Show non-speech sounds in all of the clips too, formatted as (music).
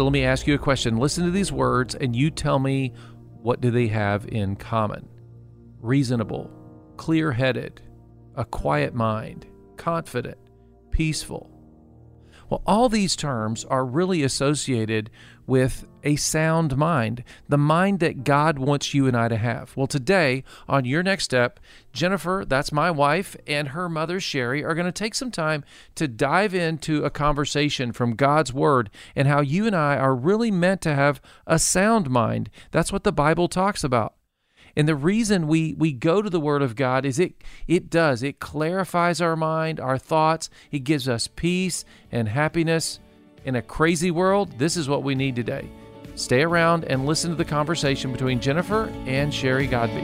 So let me ask you a question. Listen to these words and you tell me what do they have in common? Reasonable, clear-headed, a quiet mind, confident, peaceful. Well, all these terms are really associated with a sound mind, the mind that God wants you and I to have. Well, today, on your next step, Jennifer, that's my wife, and her mother, Sherry, are going to take some time to dive into a conversation from God's Word and how you and I are really meant to have a sound mind. That's what the Bible talks about. And the reason we we go to the word of God is it it does. It clarifies our mind, our thoughts. It gives us peace and happiness in a crazy world. This is what we need today. Stay around and listen to the conversation between Jennifer and Sherry Godby.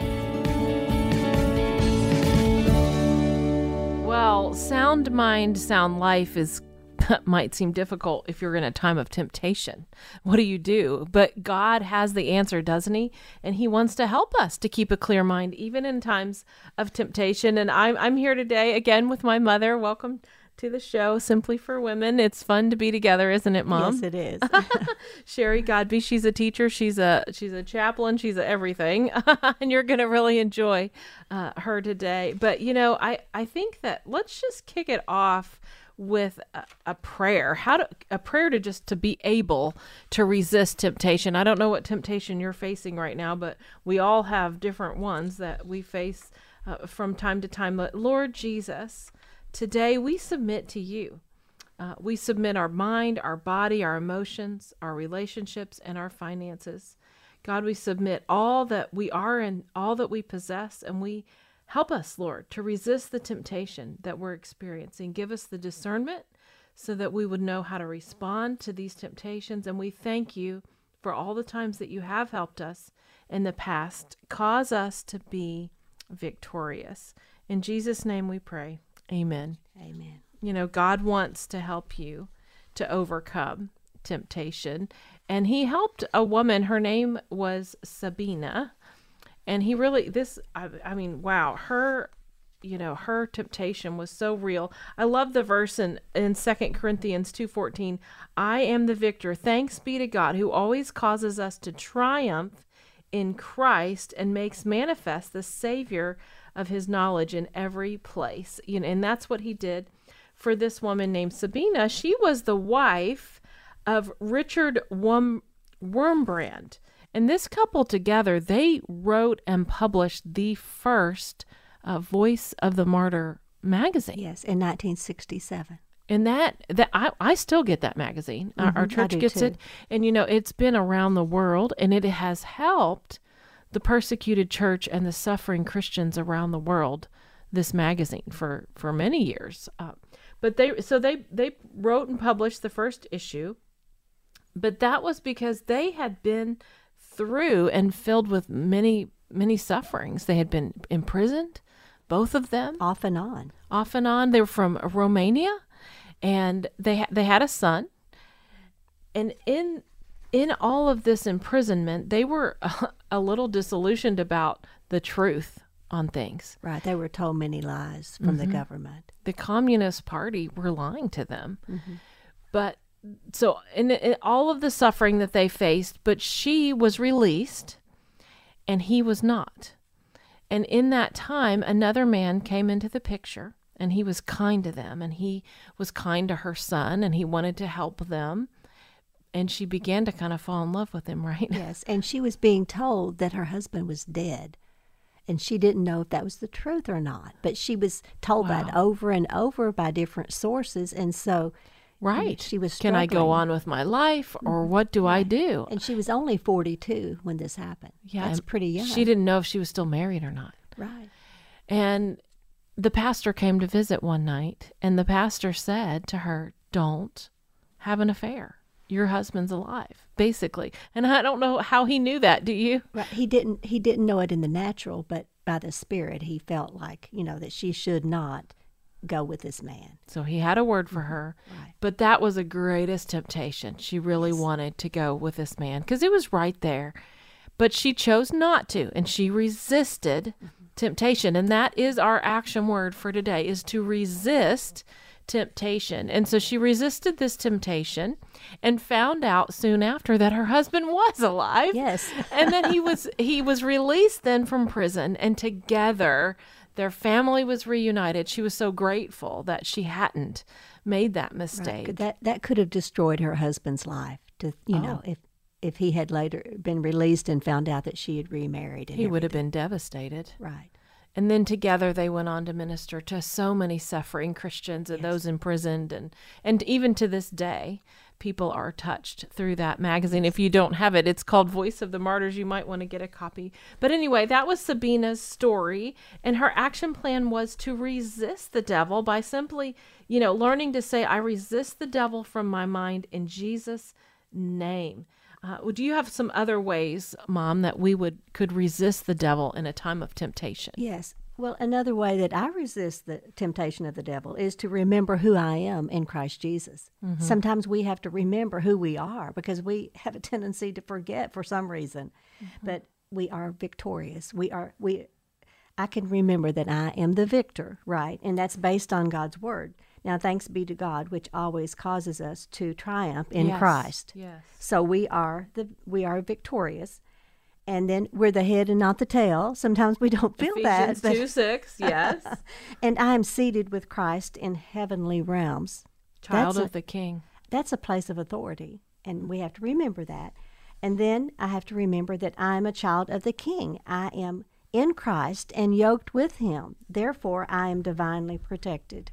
Well, sound mind, sound life is (laughs) might seem difficult if you're in a time of temptation. What do you do? But God has the answer, doesn't He? And He wants to help us to keep a clear mind, even in times of temptation. And I'm, I'm here today again with my mother. Welcome to the show, Simply for Women. It's fun to be together, isn't it, Mom? Yes, it is. (laughs) Sherry Godby, she's a teacher, she's a she's a chaplain, she's a everything, (laughs) and you're gonna really enjoy uh, her today. But you know, I I think that let's just kick it off with a, a, prayer how to a prayer to just to be able to resist temptation i don't know what temptation you're facing right now but we all have different ones that we face uh, from time to time but lord jesus today we submit to you uh, we submit our mind our body our emotions our relationships and our finances god we submit all that we are and all that we possess and we Help us, Lord, to resist the temptation that we're experiencing. Give us the discernment so that we would know how to respond to these temptations. And we thank you for all the times that you have helped us in the past. Cause us to be victorious. In Jesus' name we pray. Amen. Amen. You know, God wants to help you to overcome temptation. And he helped a woman, her name was Sabina and he really this I, I mean wow her you know her temptation was so real i love the verse in in second corinthians 2.14 i am the victor thanks be to god who always causes us to triumph in christ and makes manifest the savior of his knowledge in every place you know and that's what he did for this woman named sabina she was the wife of richard Worm, wurmbrand and this couple together, they wrote and published the first uh, Voice of the Martyr magazine. Yes, in 1967. And that that I, I still get that magazine. Mm-hmm, our, our, church gets too. it, and you know it's been around the world, and it has helped the persecuted church and the suffering Christians around the world. This magazine for for many years, uh, but they so they they wrote and published the first issue, but that was because they had been through and filled with many, many sufferings. They had been imprisoned, both of them. Off and on. Off and on. They were from Romania and they, ha- they had a son. And in in all of this imprisonment, they were (laughs) a little disillusioned about the truth on things. Right. They were told many lies from mm-hmm. the government. The Communist Party were lying to them. Mm-hmm. But so in, in all of the suffering that they faced, but she was released and he was not. And in that time, another man came into the picture and he was kind to them and he was kind to her son and he wanted to help them. And she began to kind of fall in love with him, right? (laughs) Yes. And she was being told that her husband was dead. And she didn't know if that was the truth or not. But she was told wow. that over and over by different sources. And so Right. She was Can I go on with my life or mm-hmm. what do right. I do? And she was only 42 when this happened. Yeah. That's pretty young. She didn't know if she was still married or not. Right. And the pastor came to visit one night and the pastor said to her, "Don't have an affair. Your husband's alive, basically. And I don't know how he knew that. Do you? Right. He didn't he didn't know it in the natural, but by the spirit he felt like, you know, that she should not go with this man. So he had a word for mm-hmm. her. Right. But that was the greatest temptation. She really wanted to go with this man because it was right there. But she chose not to and she resisted mm-hmm. temptation. And that is our action word for today is to resist temptation. And so she resisted this temptation and found out soon after that her husband was alive. Yes. (laughs) and then he was he was released then from prison and together their family was reunited. She was so grateful that she hadn't made that mistake. Right. That that could have destroyed her husband's life. To you know, oh. if if he had later been released and found out that she had remarried, and He would have been devastated. right. And then together they went on to minister to so many suffering Christians and those imprisoned and and even to this day people are touched through that magazine. If you don't have it, it's called Voice of the Martyrs. You might want to get a copy. But anyway, that was Sabina's story and her action plan was to resist the devil by simply, you know, learning to say I resist the devil from my mind in Jesus name. Uh, do you have some other ways, Mom, that we would could resist the devil in a time of temptation? Yes. Well, another way that I resist the temptation of the devil is to remember who I am in Christ Jesus. Sometimes we have to remember who we are because we have a tendency to forget for some reason. But we are victorious. We are we I can remember that I am the victor, right? And that's based on God's word. Now, thanks be to God, which always causes us to triumph in Yes, Christ. Yes. So we are the we are victorious, and then we're the head and not the tail. Sometimes we don't feel Ephesians that, but- 2 6, (laughs) yes. and I am seated with Christ in heavenly realms. Child That's of the King. That's a place of authority, and we have to remember that. And then I have to remember that I am a child of the King. I am in Christ and yoked with Him. Therefore, I am divinely protected.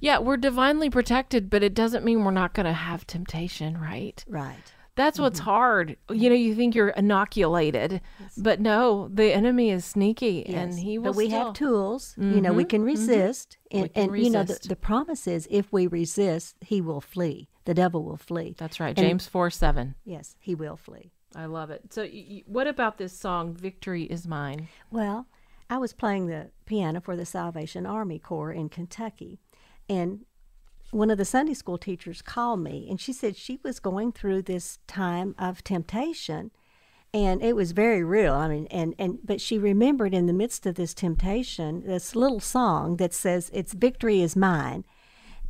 Yeah, we're divinely protected, but it doesn't mean we're not going to have temptation, right? Right. That's what's mm-hmm. hard. You know, you think you're inoculated, but no, the enemy is sneaky and he will But we still. have tools. You know, we mm-hmm, can mm-hmm. resist, and, can and you know, the, the promise is if we resist, he will flee. The devil will flee. That's right. And- James 4 7. Yes, he will flee. I love it. So, y- y- what about this song, Victory is Mine? Well, I was playing the piano for the Salvation Army Corps in Kentucky, and one of the Sunday school teachers called me, and she said she was going through this time of temptation, and it was very real. I mean, and and but she remembered in the midst of this temptation this little song that says, "It's victory is mine,"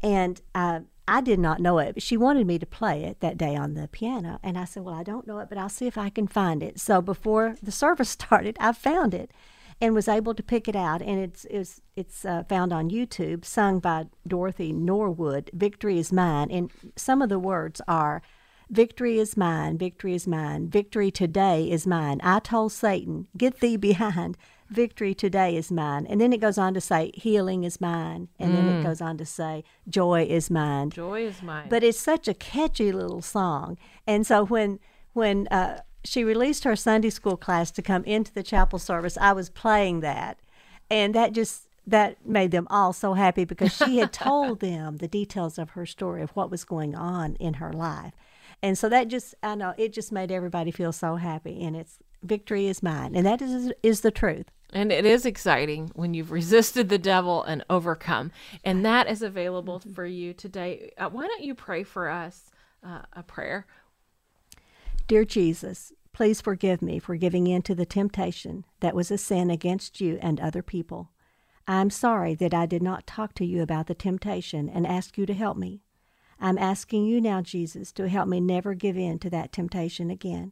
and uh, I did not know it. But she wanted me to play it that day on the piano, and I said, "Well, I don't know it, but I'll see if I can find it." So before the service (laughs) started, I found it and was able to pick it out, and it's it's it's uh, found on YouTube, sung by Dorothy Norwood. "Victory is mine," and some of the words are. Victory is mine, victory is mine, victory today is mine. I told Satan, get thee behind, victory today is mine. And then it goes on to say, healing is mine. And then it goes on to say, joy is mine. Joy is mine. But it's such a catchy little song. And so when when uh, she released her Sunday school class to come into the chapel service, I was playing that, and that just that made them all so happy because she had (laughs) told them the details of her story of what was going on in her life. And so that just I know it just made everybody feel so happy and it's victory is mine. And that is is the truth. And it is exciting when you've resisted the devil and overcome. And that is available for you today. Uh, why don't you pray for us uh, a prayer? Dear Jesus, please forgive me for giving in to the temptation that was a sin against you and other people. I am sorry that I did not talk to you about the temptation and ask you to help me. I'm asking you now, Jesus, to help me never give in to that temptation again.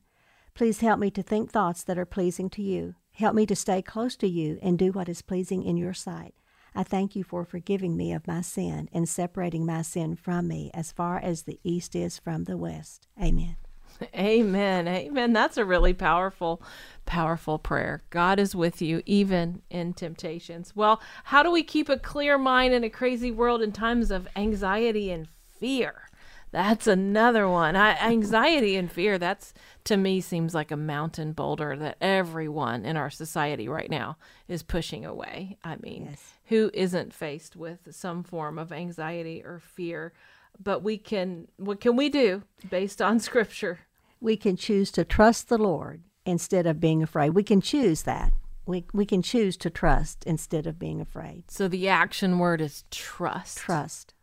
Please help me to think thoughts that are pleasing to you. Help me to stay close to you and do what is pleasing in your sight. I thank you for forgiving me of my sin and separating my sin from me as far as the east is from the west. Amen. Amen. Amen. That's a really powerful, powerful prayer. God is with you even in temptations. Well, how do we keep a clear mind in a crazy world in times of anxiety and fear? That's another one. I, anxiety and fear, that's to me seems like a mountain boulder that everyone in our society right now is pushing away. I mean, Yes. who isn't faced with some form of anxiety or fear? But we can. What can we do based on Scripture? We can choose to trust the Lord instead of being afraid. We can choose that. We, we can choose to trust instead of being afraid. So the action word is trust. Trust.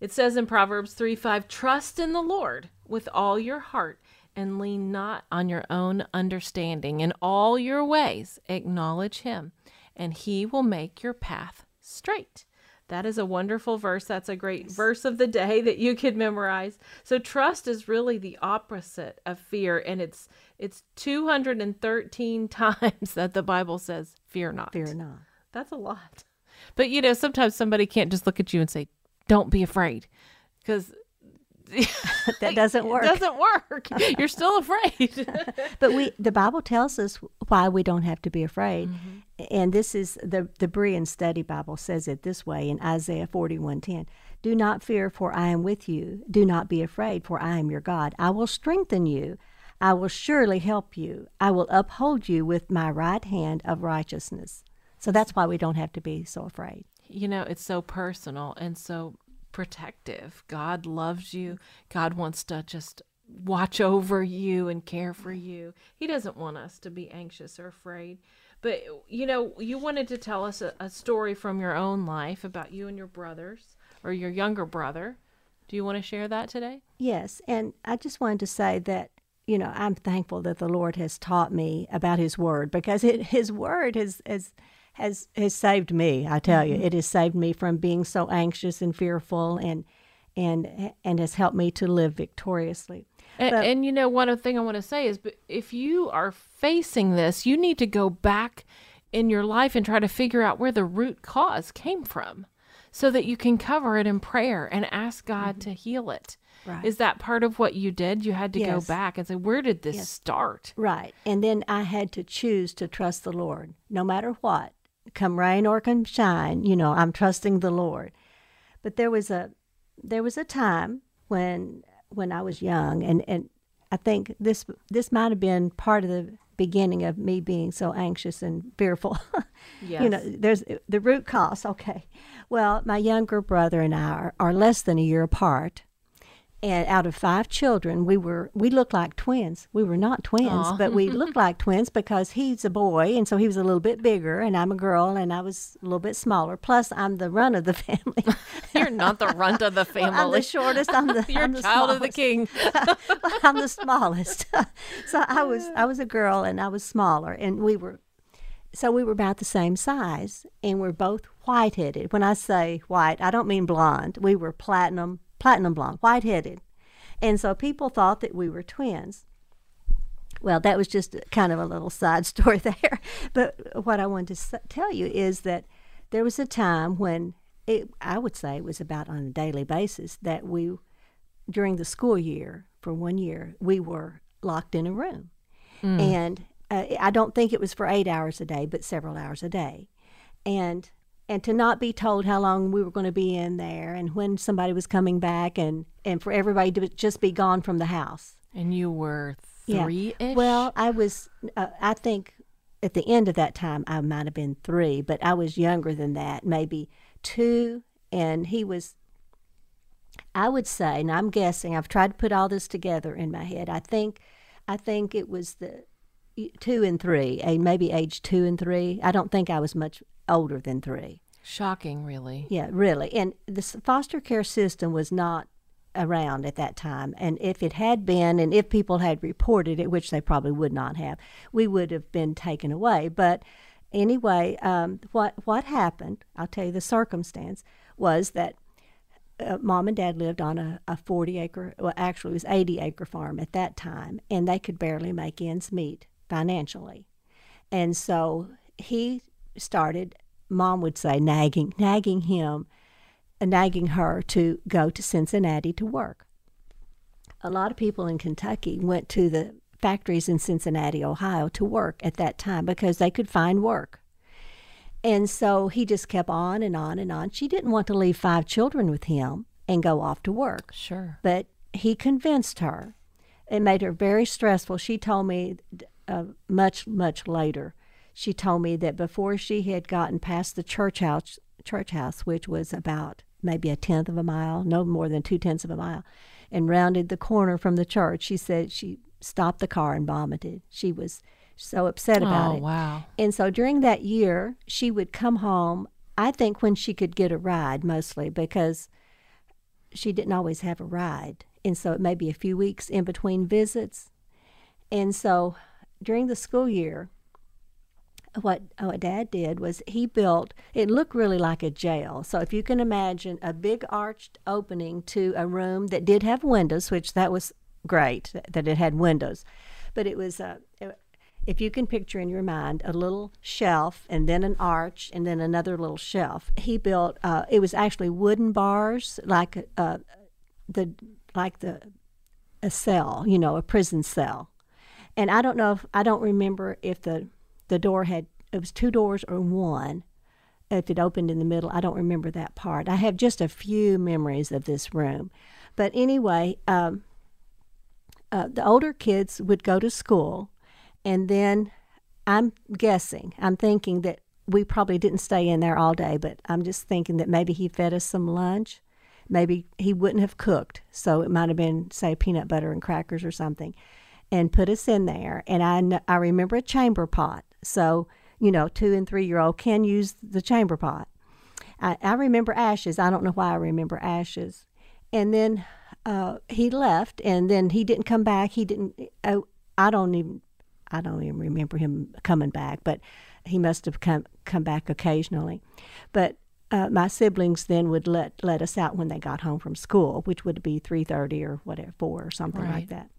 It says in Proverbs 3 5, trust in the Lord with all your heart and lean not on your own understanding. In all your ways, acknowledge him, and he will make your path straight. That is a wonderful verse. That's a great verse of the day that you could memorize. So trust is really the opposite of fear and it's it's 213 (laughs) times that the Bible says fear not. Fear not. That's a lot. But you know, sometimes somebody can't just look at you and say don't be afraid because (laughs) that doesn't work. It doesn't work. (laughs) You're still afraid. (laughs) but we the Bible tells us why we don't have to be afraid. Mm-hmm. And this is the the Berean Study Bible says it this way in Isaiah 41:10. Do not fear for I am with you. Do not be afraid for I am your God. I will strengthen you. I will surely help you. I will uphold you with my right hand of righteousness. So that's why we don't have to be so afraid. You know, it's so personal and so protective. God loves you. God wants to just watch over you and care for you. He doesn't want us to be anxious or afraid. But, you know, you wanted to tell us a, a story from your own life about you and your brothers or your younger brother. Do you want to share that today? Yes. And I just wanted to say that you know, I'm thankful that the Lord has taught me about His Word because it, His Word has has has has saved me. I tell you, mm-hmm. it has saved me from being so anxious and fearful, and and and has helped me to live victoriously. And, But- and you know, one other thing I want to say is, but if you are facing this, you need to go back in your life and try to figure out where the root cause came from, so that you can cover it in prayer and ask God mm-hmm. to heal it. Right. Is that part of what you did? You had to go back and say, where did this Yes. start? Right, and then I had to choose to trust the Lord, no matter what, come rain or come shine. You know, I'm trusting the Lord. But there was a there was a time when when I was young, and and I think this this might have been part of the beginning of me being so anxious and fearful. (laughs) you know, there's the root cause. Okay, well, my younger brother and I are, are less than a year apart. And out of five children, we were we looked like twins. We were not twins, Aw. but we looked like twins because he's a boy, and so he was a little bit bigger, and I'm a girl, and I was a little bit smaller. Plus, I'm the run of the (laughs) family. (laughs) You're not the runt of the (laughs) family. I'm the shortest. I'm the You're I'm the child of the smallest. king. I'm the smallest. so I was I was a girl and I was smaller and we were so we were about the same size and we're both white headed. When I say white, I don't mean blonde. We were platinum platinum blonde, white headed. And so people thought that we were twins. Well, that was just kind of a little side (laughs) story there. But what I wanted to tell you is that there was a time when it, I would say it was about on a daily basis that we, during the school year, for one year, we were locked in a room. And uh, I don't think it was for eight hours a day, but several hours a day. And and to not be told how long we were going to be in there and when somebody was coming back and, and for everybody to just be gone from the house. And you were three ish? Well, I was, uh, I think at the end of that time, I might have been three, but I was younger than that, maybe two. And he was, I would say, and I'm guessing, I've tried to put all this together in my head. I think, I think it was the two and three, eh, maybe age two and three. I don't think I was much older than three. Shocking, really. Yeah, really. And the foster care system was not around at that time. And if it had been, and if people had reported it, which they probably would not have, we would have been taken away. But anyway, um, what what happened? I'll tell you the circumstance was that uh, mom and dad lived on a, a 40 acre, well, actually, it was 80 acre farm at that time, and they could barely make ends meet financially. And so he started, mom would say, nagging, nagging him, uh, nagging her to go to Cincinnati to work. A lot of people in Kentucky went to the factories in Cincinnati, Ohio to work at that time because they could find work. And so he just kept on and on and on. She didn't want to leave five children with him and go off to work. Sure. But he convinced her. It made her very stressful. She told me uh, much, much later. She told me that before she had gotten past the church house, church house, which was about maybe a tenth of a mile, no more than two tenths of a mile, and rounded the corner from the church. She said she stopped the car and vomited. She was so upset oh, about oh, it. wow. And so during that year, she would come home, I think when she could get a ride mostly because she didn't always have a ride. And so it may be a few weeks in between visits. And so during the school year, what what dad did was he built it looked really like a jail. So if you can imagine a big arched opening to a room that did have windows which that was great that it had windows. But it was a if you can picture in your mind a little shelf and then an arch and then another little shelf he built uh, it was actually wooden bars like uh, the like the a cell you know a prison cell. And i don't know if i don't remember if the the door had it was two doors or one if it opened in the middle. I don't remember that part. I have just a few memories of this room. But anyway um, uh, the older kids would go to school and then i'm guessing i'm thinking that we probably didn't stay in there all day but i'm just thinking that maybe he fed us some lunch. Maybe he wouldn't have cooked so it might have been say peanut butter and crackers or something and put us in there. And i, I remember a chamber pot so, you know, two and three year old can use the chamber pot. I, I remember ashes. I don't know why I remember ashes. And then uh, he left, and then he didn't come back. He didn't. I, I don't even. I don't even remember him coming back, but he must have come come back occasionally. But uh, my siblings then would let let us out when they got home from school, which would be three thirty or whatever, four or something Right. like that.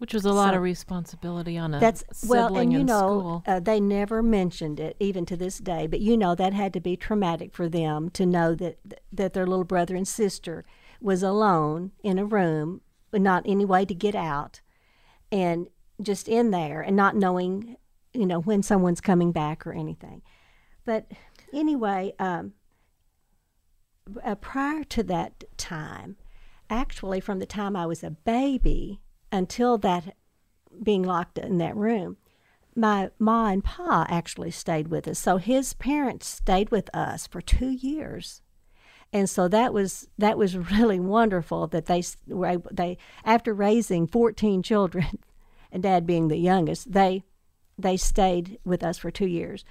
Which was a lot So- of responsibility on a That's sibling well, and you in know, school. uh, they never mentioned it even to this day. But you know, that had to be traumatic for them to know that that their little brother and sister was alone in a room, with not any way to get out, and just in there and not knowing, you know, when someone's coming back or anything. But anyway, um, uh, prior to that time, actually, from the time I was a baby until that being locked in that room, my ma and pa actually stayed with us. So his parents stayed with us for two years, and so that was that was (laughs) really wonderful that they were able, they after raising fourteen (laughs) children, and dad being the youngest, they they stayed with us for two years.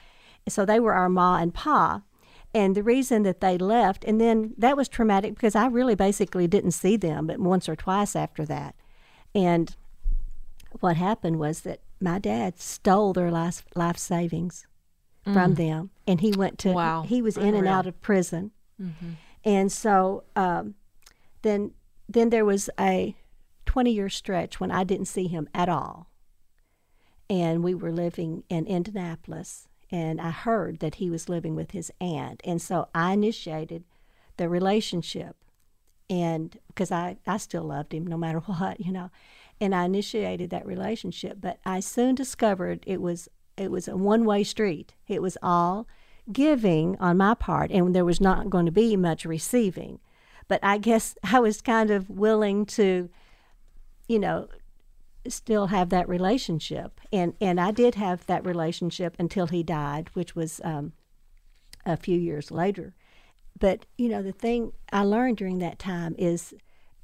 So they were our ma and pa. And the reason that they left, and then that was traumatic because I really basically didn't see them but once or twice after that. And what happened was that my dad stole their life, life savings from them. And he went to, Wow. he was in and out of prison. And so um, then, then there was a 20 year stretch when I didn't see him at all and we were living in Indianapolis, and I heard that he was living with his aunt, and so I initiated the relationship, and because I I still loved him no matter (laughs) what, you know, and I initiated that relationship, but I soon discovered it was it was a one way street. It was all giving on my part, and there was not going to be much receiving. But I guess (laughs) I was kind of willing to, you know, still have that relationship and and I did have that relationship until he died which was um, a few years later but you know the thing I learned during that time is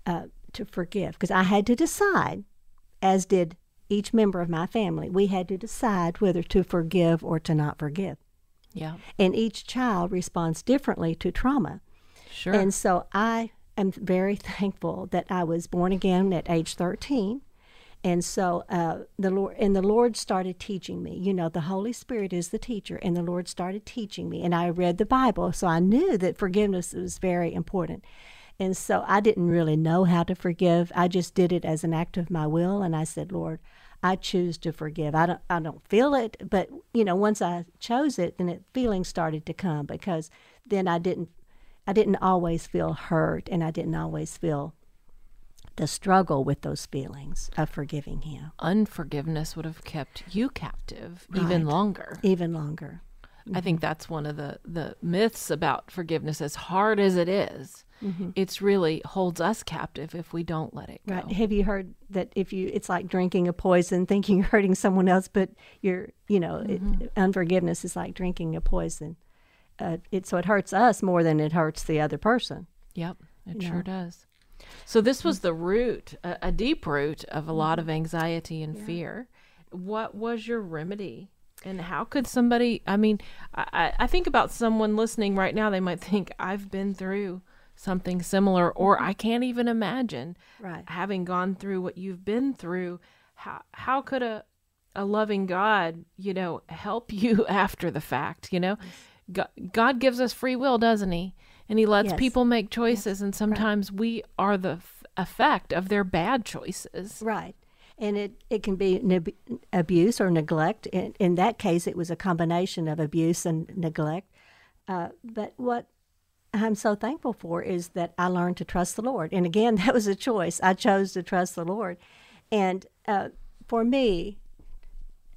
uh, to forgive because I had to decide as did each member of my family we had to decide whether to forgive or to not forgive yeah, and each child responds differently to trauma sure. and so I am very (laughs) thankful that I was born again at age 13. And so uh, the Lord and the Lord started teaching me. You know, the Holy Spirit is the teacher, and the Lord started teaching me. And I read the Bible, so I knew that forgiveness was very important. And so I didn't really know how to forgive. I just did it as an act of my will, and I said, Lord, I choose to forgive. I don't I don't feel it, but you know, once I chose it, then it feelings started to come because then I didn't I didn't always feel hurt and I didn't always feel the struggle with those feelings of forgiving him Unforgiveness would have kept you captive even longer. even longer. I think mm-hmm. that's one of the the myths about forgiveness. As hard as it is, mm-hmm. it's really holds us captive if we don't let it go. Right. Have you heard that if you it's like drinking a poison (laughs) thinking you're hurting someone else but you're, you know, it, mm-hmm. unforgiveness is like drinking a poison. Uh, it so it hurts us more than it hurts the other person. Yep, it You sure know. does. So this was mm-hmm. the root, a, a deep root of a mm-hmm. lot of anxiety and fear. What was your remedy? And how could somebody? I mean, I, I- think about someone listening right now. They might (laughs) think I've been through something similar, or mm-hmm. I can't even imagine Right. having gone through what you've been through. How how could a a loving God, you know, help (laughs) you after the fact? You know, God, God gives us free will, doesn't He? And He lets Yes. people make choices, and sometimes we are the f- effect of their bad choices. Right. And it, it can be neb- abuse or neglect. In, in that case, it was a combination of abuse and neglect. Uh, but what I'm so thankful for is that I learned to trust the Lord. And again, (laughs) that was a choice. I chose to trust the Lord. And uh, for me,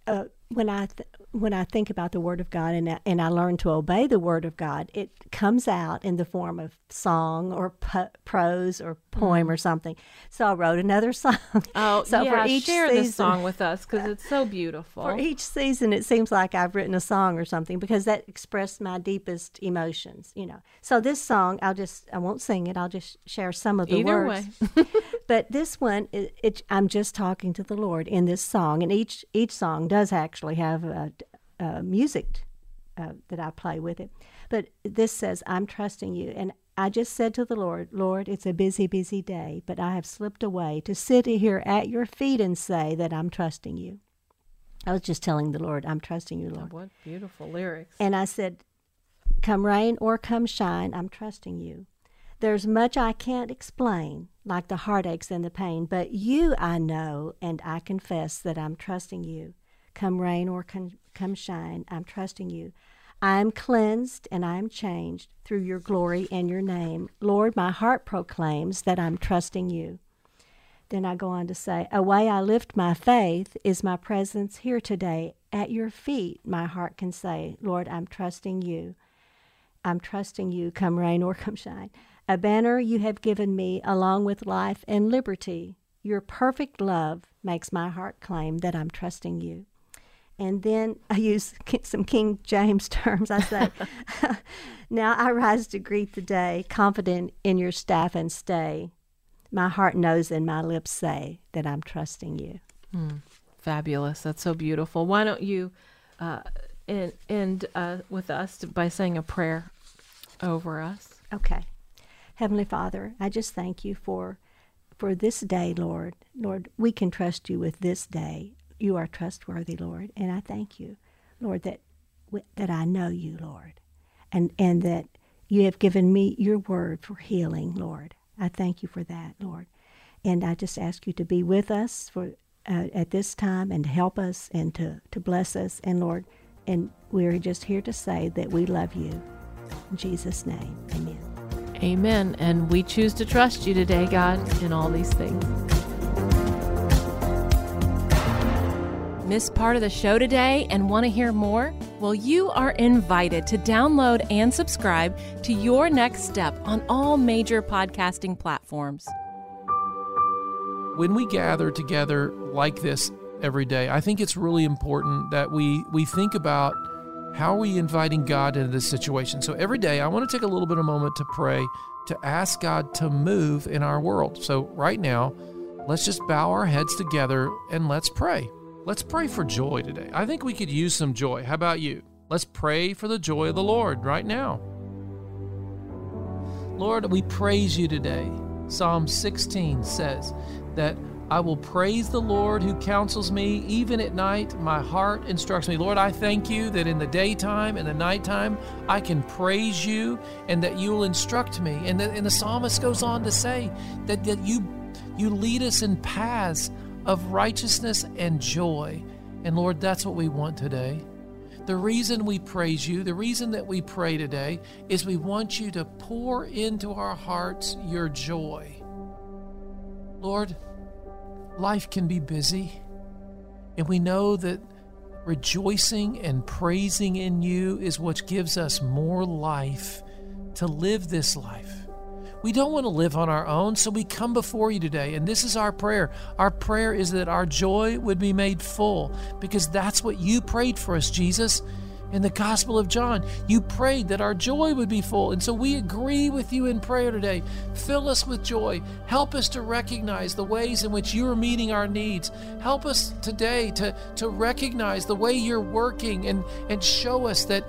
uh, when I th- when I think about the Word of God and I, and I learn to obey the Word of God, it comes out in the form of song or po- prose or poem mm-hmm. or something. So I wrote another (laughs) song. Oh, so yeah, for each share season, this song with us because it's so beautiful. for each season, it seems like I've written a song or something because that expressed my deepest emotions. You know. So this song, I'll just I won't sing it. I'll just share some of the Either words. way, (laughs) (laughs) but this one it, it i'm just talking to the lord in this song and each each song does actually have a, a music uh, that i play with it but this says i'm trusting you and i just said to the lord lord it's a busy busy day but i have slipped away to sit here at your feet and say that i'm trusting you i was just telling the lord i'm trusting you lord what beautiful lyrics. and I said, Come rain or come shine, I'm trusting you. There's much I can't explain, like the heartaches and the pain, but you I know, and I confess that I'm trusting you. Come rain or come, shine, I'm trusting you. I am cleansed and I am changed through your glory and your name. Lord, my heart proclaims that I'm trusting you. Then I go on to say, A way I lift my faith is my presence here today. At your feet, my heart can say, Lord, I'm trusting you. I'm trusting you, come rain or come shine. A banner you have given me along with life and liberty. Your perfect love makes my heart claim that I'm trusting you. And then I use (laughs) some King James (laughs) terms. I say, (laughs) Now I rise to greet the day, confident in your staff and stay. My heart knows and my lips say that I'm trusting you. Fabulous. That's so beautiful. Why don't you uh, end, end uh, with us by saying a prayer over us? Okay. Heavenly Father, I just thank you for for this day, Lord. Lord, we can trust you with this day. You are trustworthy, Lord, and I thank you, Lord, that that I know you, Lord, and and that you have given me your word for healing, Lord. I thank you for that, Lord, and I just ask you to be with us for uh, at this time and to help us and to to bless us, and Lord, and we're just here to say that we love you. In Jesus' name, Amen. Amen. And we choose to trust you today, God, in all these things. Miss part of the show today and want to hear more? Well, you are invited to download and subscribe to Your Next Step on all major podcasting platforms. when we gather together like this every day, I think it's really important that we we think about how are we inviting God into this situation. So every day, I want to take a little bit of a moment to pray to ask God to move in our world. So right now, let's just bow our heads together and let's pray. Let's pray for joy today. I think we could use some joy. How about you? Let's pray for the joy of the Lord right now. Lord, we praise you today. Psalm 16 says that I will praise the Lord who counsels me. Even at night, my heart instructs me. Lord, I thank you that in the daytime and the nighttime, I can praise you and that you will instruct me. And the, and the psalmist goes on to say that, that you, you lead us in paths of righteousness and joy. And Lord, that's what we want today. The reason we praise you, the reason that we pray today, is we want you to pour into our hearts your joy. Lord, life can be busy, and we know that rejoicing and praising in you is what gives us more life to live this life. We don't want to live on our own, so we come before you today, and this is our prayer. Our prayer is that our joy would be made full because that's what you prayed for us, Jesus. In the Gospel of John, you prayed that our joy would be full. And so we agree with you in prayer today. Fill us with joy. Help us to recognize the ways in which you are meeting our needs. Help us today to, to recognize the way you're working and, and show us that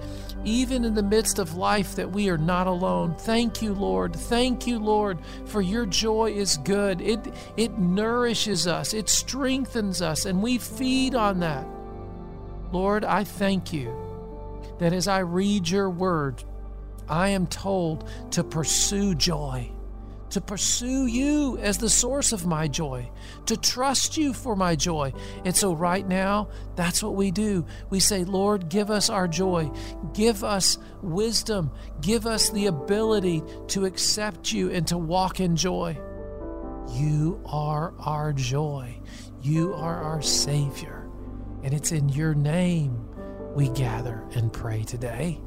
even in the midst of life that we are not alone. Thank you, Lord. Thank you, Lord, for your joy is good. It it nourishes us, it strengthens us, and we feed on that. Lord, I thank you that as I read your word, I am told to pursue joy to pursue you as the source of my joy, to trust you for my joy. And so, right now, that's what we do. We say, Lord, give us our joy, give us wisdom, give us the ability to accept you and to walk in joy. You are our joy, you are our Savior. And it's in your name we gather and pray today.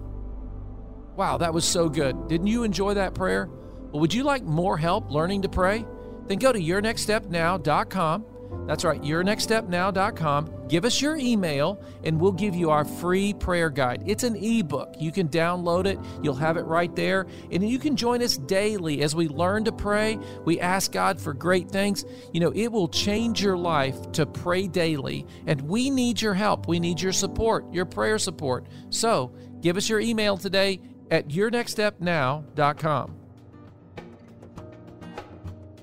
Wow, that was so good. Didn't you enjoy that prayer? Well, would you like more help learning to pray? Then go to yournextstepnow.com. That's right, yournextstepnow.com. Give us your email and we'll give you our free prayer guide. It's an ebook. You can download it, you'll have it right there. And you can join us daily as we learn to pray. We ask God for great things. You know, it will change your life to pray daily. And we need your help. We need your support, your prayer support. So give us your email today at yournextstepnow.com.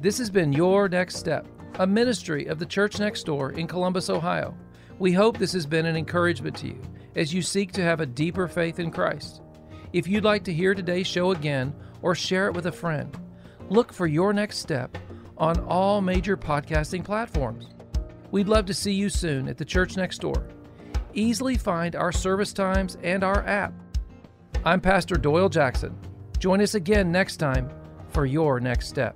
This has been Your Next Step, a ministry of the Church Next Door in Columbus, Ohio. We hope this has been an encouragement to you as you seek to have a deeper faith in Christ. If you'd like to hear today's show again or share it with a friend, look for Your Next Step on all major podcasting platforms. We'd love to see you soon at the Church Next Door. Easily find our service times and our app. I'm Pastor Doyle Jackson. Join us again next time for Your Next Step.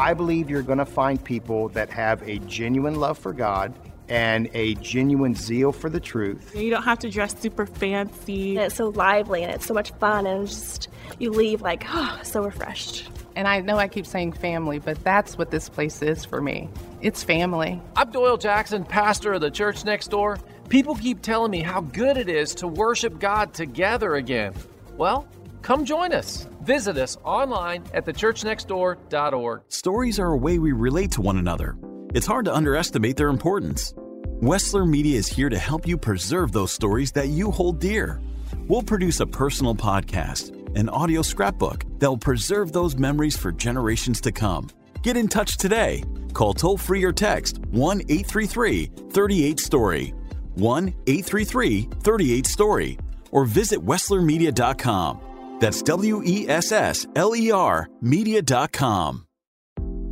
I believe you're going to find people that have a genuine love for God and a genuine zeal for the truth. You don't have to dress super fancy. And it's so lively and it's so much fun and just you leave like, (gasps) oh, so refreshed. And I know I keep saying family, but that's what this place is for me. It's family. I'm Doyle Jackson, pastor of the church next door. People keep telling me how good it is to worship God together again. Well, come join us. Visit us online at thechurchnextdoor.org. Stories are a way we relate to one another. It's hard to underestimate their importance. Wessler Media is here to help you preserve those stories that you hold dear. We'll produce a personal podcast, an audio scrapbook that will preserve those memories for generations to come. Get in touch today. Call toll free or text 1 833 38 Story, 1 833 38 Story, or visit WesslerMedia.com. That's W E S S L E R Media.com.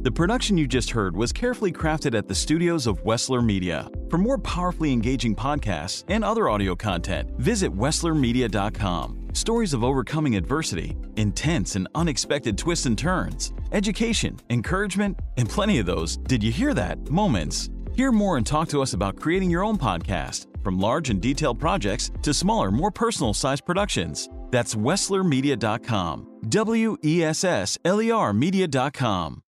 The production you just heard was carefully crafted at the studios of Wessler Media. For more powerfully engaging podcasts and other audio content, visit WesslerMedia.com. Stories of overcoming adversity, intense and unexpected twists and turns, education, encouragement, and plenty of those, did you hear that? Moments. Hear more and talk to us about creating your own podcast, from large and detailed projects to smaller, more personal sized productions. That's WesslerMedia.com. W E S S L E R Media.com.